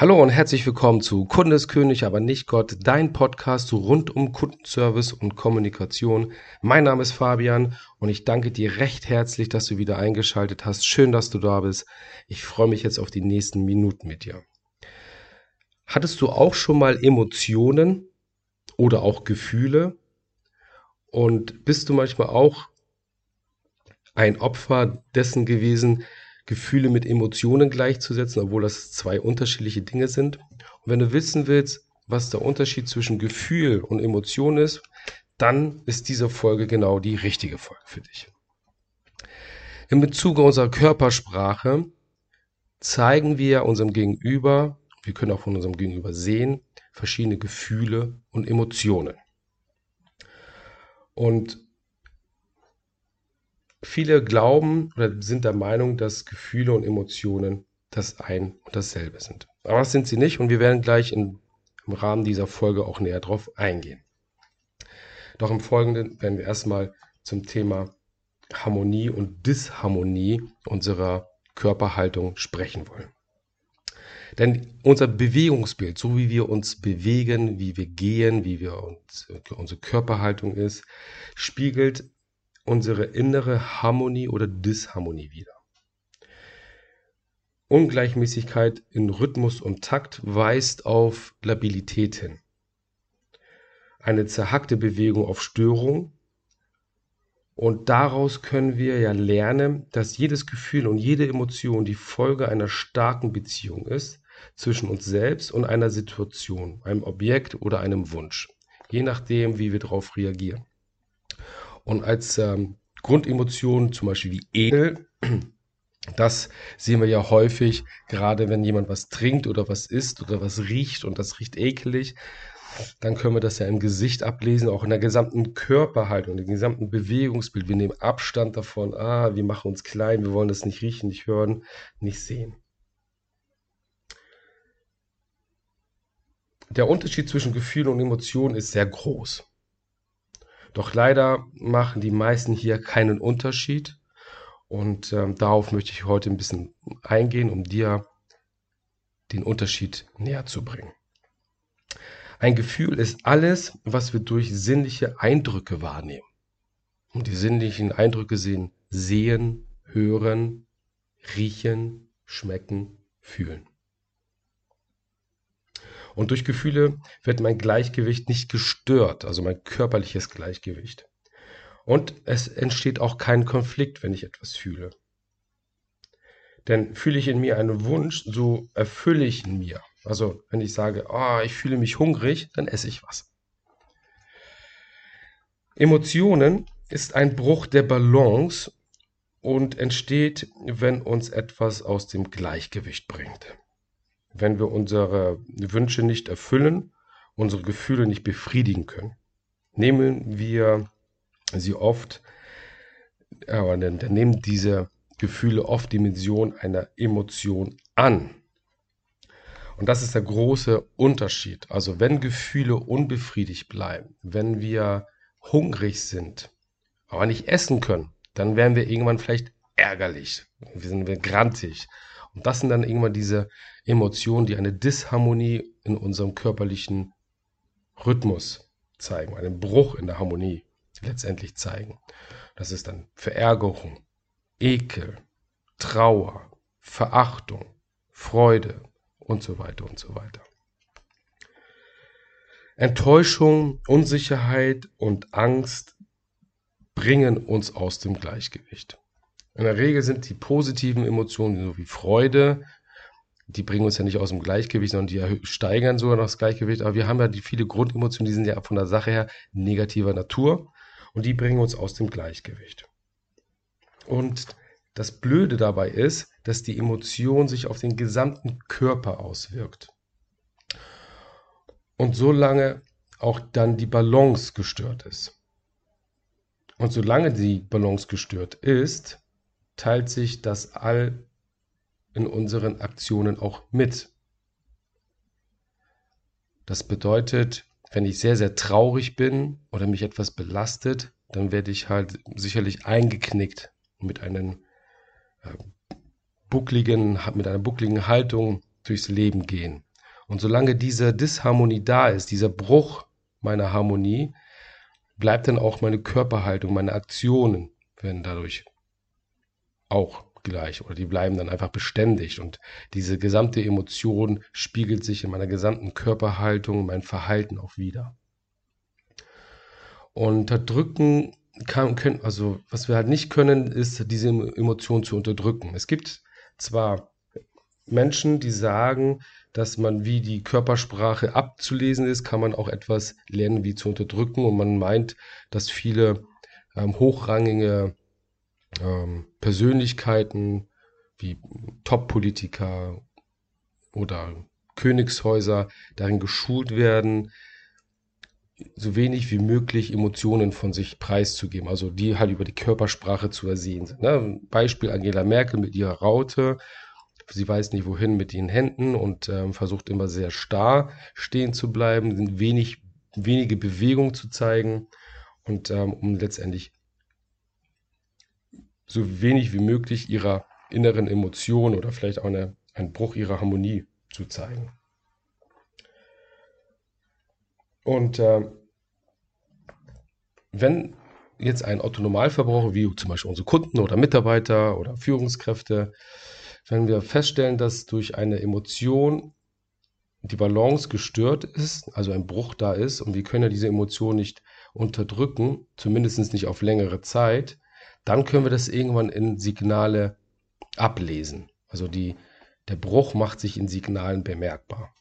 Hallo und herzlich willkommen zu Kundeskönig, aber nicht Gott, dein Podcast rund um Kundenservice und Kommunikation. Mein Name ist Fabian und ich danke dir recht herzlich, dass du wieder eingeschaltet hast. Schön, dass du da bist. Ich freue mich jetzt auf die nächsten Minuten mit dir. Hattest du auch schon mal Emotionen oder auch Gefühle? Und bist du manchmal auch ein Opfer dessen gewesen, Gefühle mit Emotionen gleichzusetzen, obwohl das zwei unterschiedliche Dinge sind. Und wenn du wissen willst, was der Unterschied zwischen Gefühl und Emotion ist, dann ist diese Folge genau die richtige Folge für dich. In Bezug auf unsere Körpersprache zeigen wir unserem Gegenüber, wir können auch von unserem Gegenüber sehen, verschiedene Gefühle und Emotionen. Und Viele glauben oder sind der Meinung, dass Gefühle und Emotionen das ein und dasselbe sind. Aber das sind sie nicht und wir werden gleich im Rahmen dieser Folge auch näher drauf eingehen. Doch im Folgenden werden wir erstmal zum Thema Harmonie und Disharmonie unserer Körperhaltung sprechen wollen. Denn unser Bewegungsbild, so wie wir uns bewegen, wie wir gehen, wie wir uns, unsere Körperhaltung ist, spiegelt unsere innere Harmonie oder Disharmonie wider. Ungleichmäßigkeit in Rhythmus und Takt weist auf Labilität hin. Eine zerhackte Bewegung auf Störung. Und daraus können wir ja lernen, dass jedes Gefühl und jede Emotion die Folge einer starken Beziehung ist zwischen uns selbst und einer Situation, einem Objekt oder einem Wunsch, je nachdem, wie wir darauf reagieren. Und als ähm, Grundemotionen, zum Beispiel wie Ekel, das sehen wir ja häufig, gerade wenn jemand was trinkt oder was isst oder was riecht und das riecht ekelig, dann können wir das ja im Gesicht ablesen, auch in der gesamten Körperhaltung, im gesamten Bewegungsbild. Wir nehmen Abstand davon, ah, wir machen uns klein, wir wollen das nicht riechen, nicht hören, nicht sehen. Der Unterschied zwischen Gefühlen und Emotionen ist sehr groß. Doch leider machen die meisten hier keinen Unterschied. Und ähm, darauf möchte ich heute ein bisschen eingehen, um dir den Unterschied näher zu bringen. Ein Gefühl ist alles, was wir durch sinnliche Eindrücke wahrnehmen. Und die sinnlichen Eindrücke sind sehen, hören, riechen, schmecken, fühlen. Und durch Gefühle wird mein Gleichgewicht nicht gestört, also mein körperliches Gleichgewicht. Und es entsteht auch kein Konflikt, wenn ich etwas fühle. Denn fühle ich in mir einen Wunsch, so erfülle ich ihn mir. Also wenn ich sage, oh, ich fühle mich hungrig, dann esse ich was. Emotionen ist ein Bruch der Balance und entsteht, wenn uns etwas aus dem Gleichgewicht bringt wenn wir unsere Wünsche nicht erfüllen, unsere Gefühle nicht befriedigen können. Nehmen wir sie oft, aber dann, dann nehmen diese Gefühle oft Dimension einer Emotion an. Und das ist der große Unterschied. Also wenn Gefühle unbefriedigt bleiben, wenn wir hungrig sind, aber nicht essen können, dann werden wir irgendwann vielleicht ärgerlich, wir sind wir grantig und das sind dann irgendwann diese Emotionen, die eine Disharmonie in unserem körperlichen Rhythmus zeigen, einen Bruch in der Harmonie letztendlich zeigen. Das ist dann Verärgerung, Ekel, Trauer, Verachtung, Freude und so weiter und so weiter. Enttäuschung, Unsicherheit und Angst bringen uns aus dem Gleichgewicht. In der Regel sind die positiven Emotionen, so wie Freude, die bringen uns ja nicht aus dem Gleichgewicht, sondern die steigern sogar noch das Gleichgewicht. Aber wir haben ja die viele Grundemotionen, die sind ja von der Sache her negativer Natur und die bringen uns aus dem Gleichgewicht. Und das Blöde dabei ist, dass die Emotion sich auf den gesamten Körper auswirkt. Und solange auch dann die Balance gestört ist. Und solange die Balance gestört ist, teilt sich das All in unseren Aktionen auch mit. Das bedeutet, wenn ich sehr, sehr traurig bin oder mich etwas belastet, dann werde ich halt sicherlich eingeknickt mit einem äh, buckligen, mit einer buckligen Haltung durchs Leben gehen. Und solange diese Disharmonie da ist, dieser Bruch meiner Harmonie, bleibt dann auch meine Körperhaltung, meine Aktionen werden dadurch auch gleich oder die bleiben dann einfach beständig und diese gesamte Emotion spiegelt sich in meiner gesamten Körperhaltung, mein Verhalten auch wieder. Unterdrücken kann, können, also was wir halt nicht können, ist diese Emotion zu unterdrücken. Es gibt zwar Menschen, die sagen, dass man wie die Körpersprache abzulesen ist, kann man auch etwas lernen, wie zu unterdrücken. Und man meint, dass viele ähm, hochrangige ähm, Persönlichkeiten wie Top-Politiker oder Königshäuser darin geschult werden, so wenig wie möglich Emotionen von sich preiszugeben, also die halt über die Körpersprache zu ersehen sind. Ne? Beispiel Angela Merkel mit ihrer Raute. Sie weiß nicht wohin mit ihren Händen und ähm, versucht immer sehr starr stehen zu bleiben, wenig, wenige Bewegung zu zeigen und ähm, um letztendlich so wenig wie möglich ihrer inneren Emotionen oder vielleicht auch eine, einen Bruch ihrer Harmonie zu zeigen. Und äh, wenn jetzt ein Autonomalverbraucher, wie zum Beispiel unsere Kunden oder Mitarbeiter oder Führungskräfte, wenn wir feststellen, dass durch eine Emotion die Balance gestört ist, also ein Bruch da ist und wir können ja diese Emotion nicht unterdrücken, zumindest nicht auf längere Zeit, dann können wir das irgendwann in Signale ablesen. Also die, der Bruch macht sich in Signalen bemerkbar.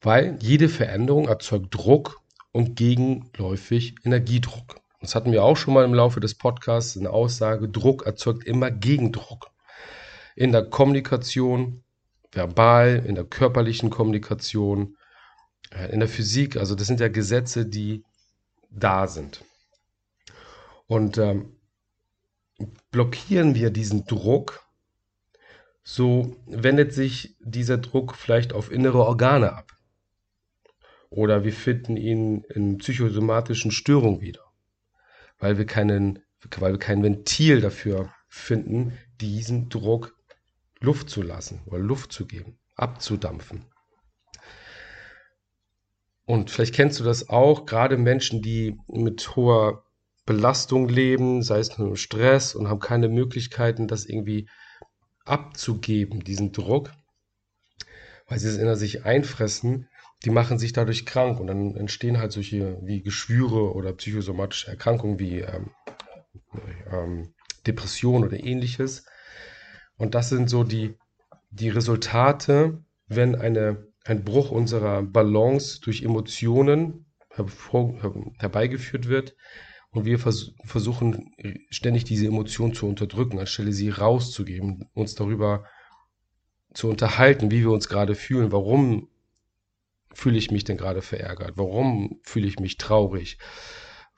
Weil jede Veränderung erzeugt Druck und gegenläufig Energiedruck. Das hatten wir auch schon mal im Laufe des Podcasts, eine Aussage, Druck erzeugt immer Gegendruck. In der Kommunikation, verbal, in der körperlichen Kommunikation, äh, in der Physik, also das sind ja Gesetze, die da sind. Und ähm, blockieren wir diesen Druck, so wendet sich dieser Druck vielleicht auf innere Organe ab. Oder wir finden ihn in psychosomatischen Störungen wieder, weil wir, keinen, weil wir kein Ventil dafür finden, diesen Druck Luft zu lassen oder Luft zu geben, abzudampfen. Und vielleicht kennst du das auch, gerade Menschen, die mit hoher Belastung leben, sei es nur Stress und haben keine Möglichkeiten, das irgendwie abzugeben, diesen Druck, weil sie es in sich einfressen, die machen sich dadurch krank und dann entstehen halt solche wie Geschwüre oder psychosomatische Erkrankungen wie ähm, ähm, Depression oder ähnliches. Und das sind so die, die Resultate, wenn eine, ein Bruch unserer Balance durch Emotionen herbeigeführt wird, und wir vers versuchen ständig diese Emotion zu unterdrücken, anstelle sie rauszugeben, uns darüber zu unterhalten, wie wir uns gerade fühlen, warum fühle ich mich denn gerade verärgert, warum fühle ich mich traurig,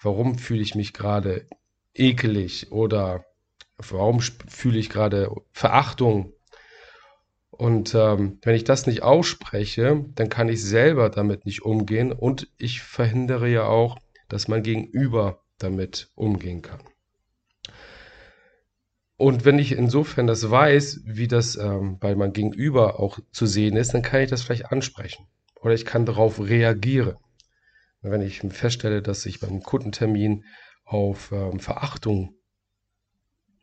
warum fühle ich mich gerade ekelig? Oder warum fühle ich gerade Verachtung. Und ähm, wenn ich das nicht ausspreche, dann kann ich selber damit nicht umgehen. Und ich verhindere ja auch, dass mein Gegenüber damit umgehen kann. Und wenn ich insofern das weiß, wie das ähm, bei meinem Gegenüber auch zu sehen ist, dann kann ich das vielleicht ansprechen oder ich kann darauf reagieren. Wenn ich feststelle, dass ich beim Kundentermin auf ähm, Verachtung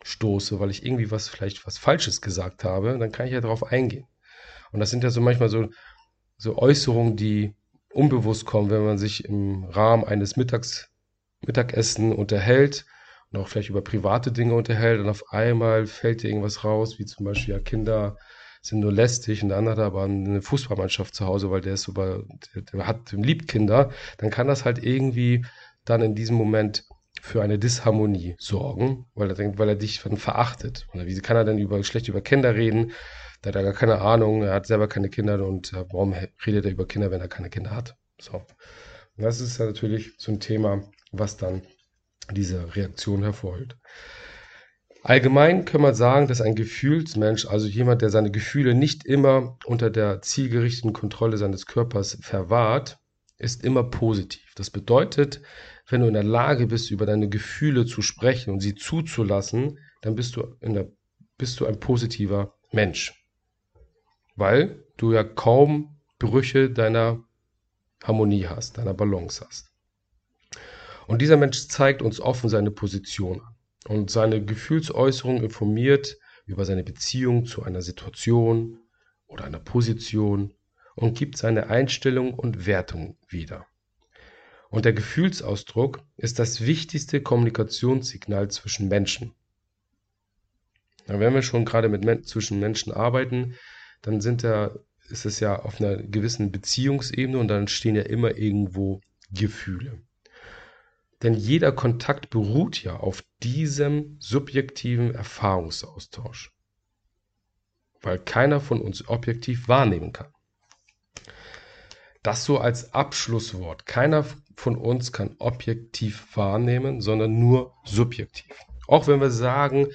stoße, weil ich irgendwie was vielleicht was Falsches gesagt habe, dann kann ich ja darauf eingehen. Und das sind ja so manchmal so, so Äußerungen, die unbewusst kommen, wenn man sich im Rahmen eines Mittags Mittagessen unterhält und auch vielleicht über private Dinge unterhält und auf einmal fällt dir irgendwas raus, wie zum Beispiel ja Kinder sind nur lästig und der andere hat aber eine Fußballmannschaft zu Hause, weil der ist super, der, der hat, liebt Kinder, dann kann das halt irgendwie dann in diesem Moment für eine Disharmonie sorgen, weil er denkt, weil er dich dann verachtet. Oder wie kann er denn über, schlecht über Kinder reden? Da hat er gar keine Ahnung, er hat selber keine Kinder und äh, warum redet er über Kinder, wenn er keine Kinder hat? So. Und das ist natürlich so ein Thema, was dann diese Reaktion hervorholt. Allgemein kann man sagen, dass ein Gefühlsmensch, also jemand, der seine Gefühle nicht immer unter der zielgerichteten Kontrolle seines Körpers verwahrt, ist immer positiv. Das bedeutet, wenn du in der Lage bist, über deine Gefühle zu sprechen und sie zuzulassen, dann bist du, der, bist du ein positiver Mensch. weil du ja kaum Brüche deiner Harmonie hast, deiner Balance hast. Und dieser Mensch zeigt uns offen seine Position und seine Gefühlsäußerung informiert über seine Beziehung zu einer Situation oder einer Position und gibt seine Einstellung und Wertung wieder. Und der Gefühlsausdruck ist das wichtigste Kommunikationssignal zwischen Menschen. Wenn wir schon gerade mit Men zwischen Menschen arbeiten, dann sind ja, ist es ja auf einer gewissen Beziehungsebene und dann stehen ja immer irgendwo Gefühle. Denn jeder Kontakt beruht ja auf diesem subjektiven Erfahrungsaustausch, weil keiner von uns objektiv wahrnehmen kann. Das so als Abschlusswort. Keiner von uns kann objektiv wahrnehmen, sondern nur subjektiv. Auch wenn wir sagen,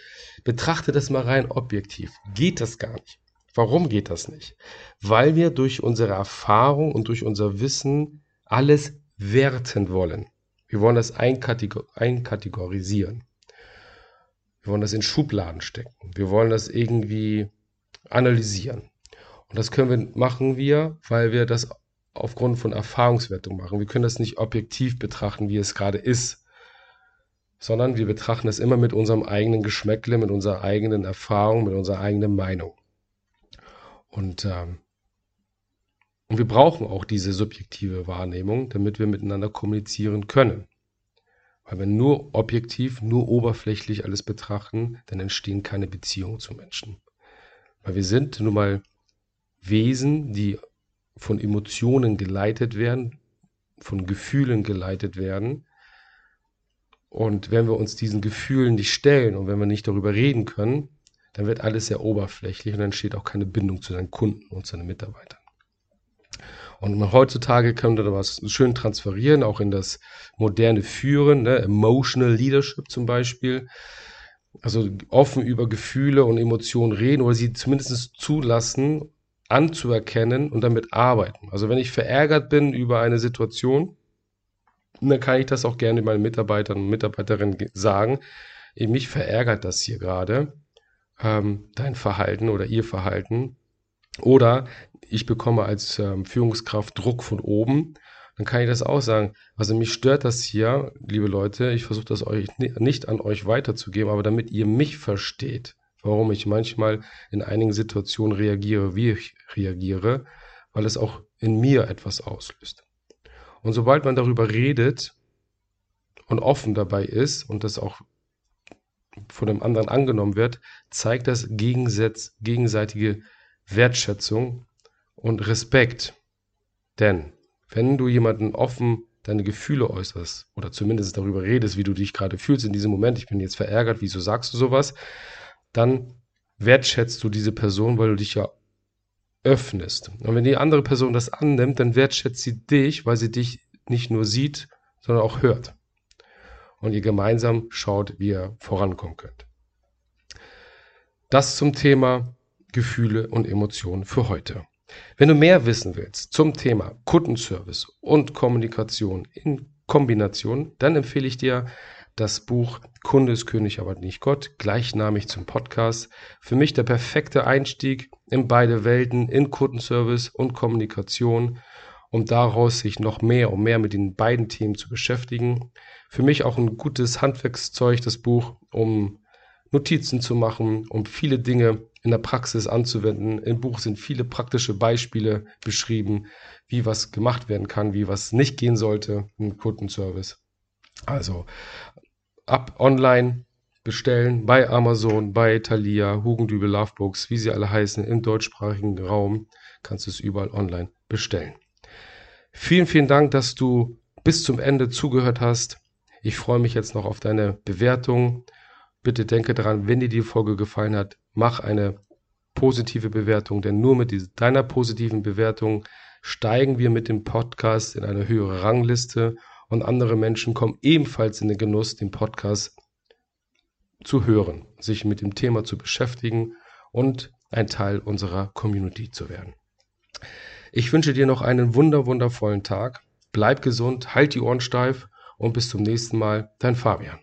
betrachte das mal rein objektiv, geht das gar nicht. Warum geht das nicht? Weil wir durch unsere Erfahrung und durch unser Wissen alles werten wollen. Wir wollen das einkategor einkategorisieren. Wir wollen das in Schubladen stecken. Wir wollen das irgendwie analysieren. Und das können wir, machen wir, weil wir das aufgrund von Erfahrungswertung machen. Wir können das nicht objektiv betrachten, wie es gerade ist, sondern wir betrachten es immer mit unserem eigenen Geschmäckle, mit unserer eigenen Erfahrung, mit unserer eigenen Meinung. Und, ähm, und wir brauchen auch diese subjektive Wahrnehmung, damit wir miteinander kommunizieren können. Weil wenn nur objektiv, nur oberflächlich alles betrachten, dann entstehen keine Beziehungen zu Menschen. Weil wir sind nun mal Wesen, die von Emotionen geleitet werden, von Gefühlen geleitet werden. Und wenn wir uns diesen Gefühlen nicht stellen und wenn wir nicht darüber reden können, dann wird alles sehr oberflächlich und dann entsteht auch keine Bindung zu seinen Kunden und seinen Mitarbeitern. Und heutzutage können wir da was schön transferieren, auch in das moderne Führen, ne? Emotional Leadership zum Beispiel. Also offen über Gefühle und Emotionen reden oder sie zumindest zulassen anzuerkennen und damit arbeiten. Also wenn ich verärgert bin über eine Situation, dann kann ich das auch gerne meinen Mitarbeitern und Mitarbeiterinnen sagen. Mich verärgert das hier gerade, ähm, dein Verhalten oder ihr Verhalten. Oder ich bekomme als ähm, Führungskraft Druck von oben, dann kann ich das auch sagen. Also mich stört das hier, liebe Leute, ich versuche das euch nicht an euch weiterzugeben, aber damit ihr mich versteht, warum ich manchmal in einigen Situationen reagiere, wie ich reagiere, weil es auch in mir etwas auslöst. Und sobald man darüber redet und offen dabei ist und das auch von dem anderen angenommen wird, zeigt das Gegensatz, gegenseitige Wertschätzung und Respekt. Denn wenn du jemanden offen deine Gefühle äußerst oder zumindest darüber redest, wie du dich gerade fühlst in diesem Moment, ich bin jetzt verärgert, wieso sagst du sowas, dann wertschätzt du diese Person, weil du dich ja öffnest. Und wenn die andere Person das annimmt, dann wertschätzt sie dich, weil sie dich nicht nur sieht, sondern auch hört. Und ihr gemeinsam schaut, wie ihr vorankommen könnt. Das zum Thema Gefühle und Emotionen für heute. Wenn du mehr wissen willst zum Thema Kundenservice und Kommunikation in Kombination, dann empfehle ich dir das Buch Kunde ist König, aber nicht Gott, gleichnamig zum Podcast. Für mich der perfekte Einstieg in beide Welten, in Kundenservice und Kommunikation, um daraus sich noch mehr und mehr mit den beiden Themen zu beschäftigen. Für mich auch ein gutes Handwerkszeug, das Buch, um Notizen zu machen, um viele Dinge in der Praxis anzuwenden. Im Buch sind viele praktische Beispiele beschrieben, wie was gemacht werden kann, wie was nicht gehen sollte im Kundenservice. Also ab online bestellen bei Amazon, bei Thalia, Hugendübel, Lovebooks, wie sie alle heißen, im deutschsprachigen Raum kannst du es überall online bestellen. Vielen, vielen Dank, dass du bis zum Ende zugehört hast. Ich freue mich jetzt noch auf deine Bewertung. Bitte denke daran, wenn dir die Folge gefallen hat, mach eine positive Bewertung, denn nur mit deiner positiven Bewertung steigen wir mit dem Podcast in eine höhere Rangliste und andere Menschen kommen ebenfalls in den Genuss, den Podcast zu hören, sich mit dem Thema zu beschäftigen und ein Teil unserer Community zu werden. Ich wünsche dir noch einen wunder wundervollen Tag. Bleib gesund, halt die Ohren steif und bis zum nächsten Mal, dein Fabian.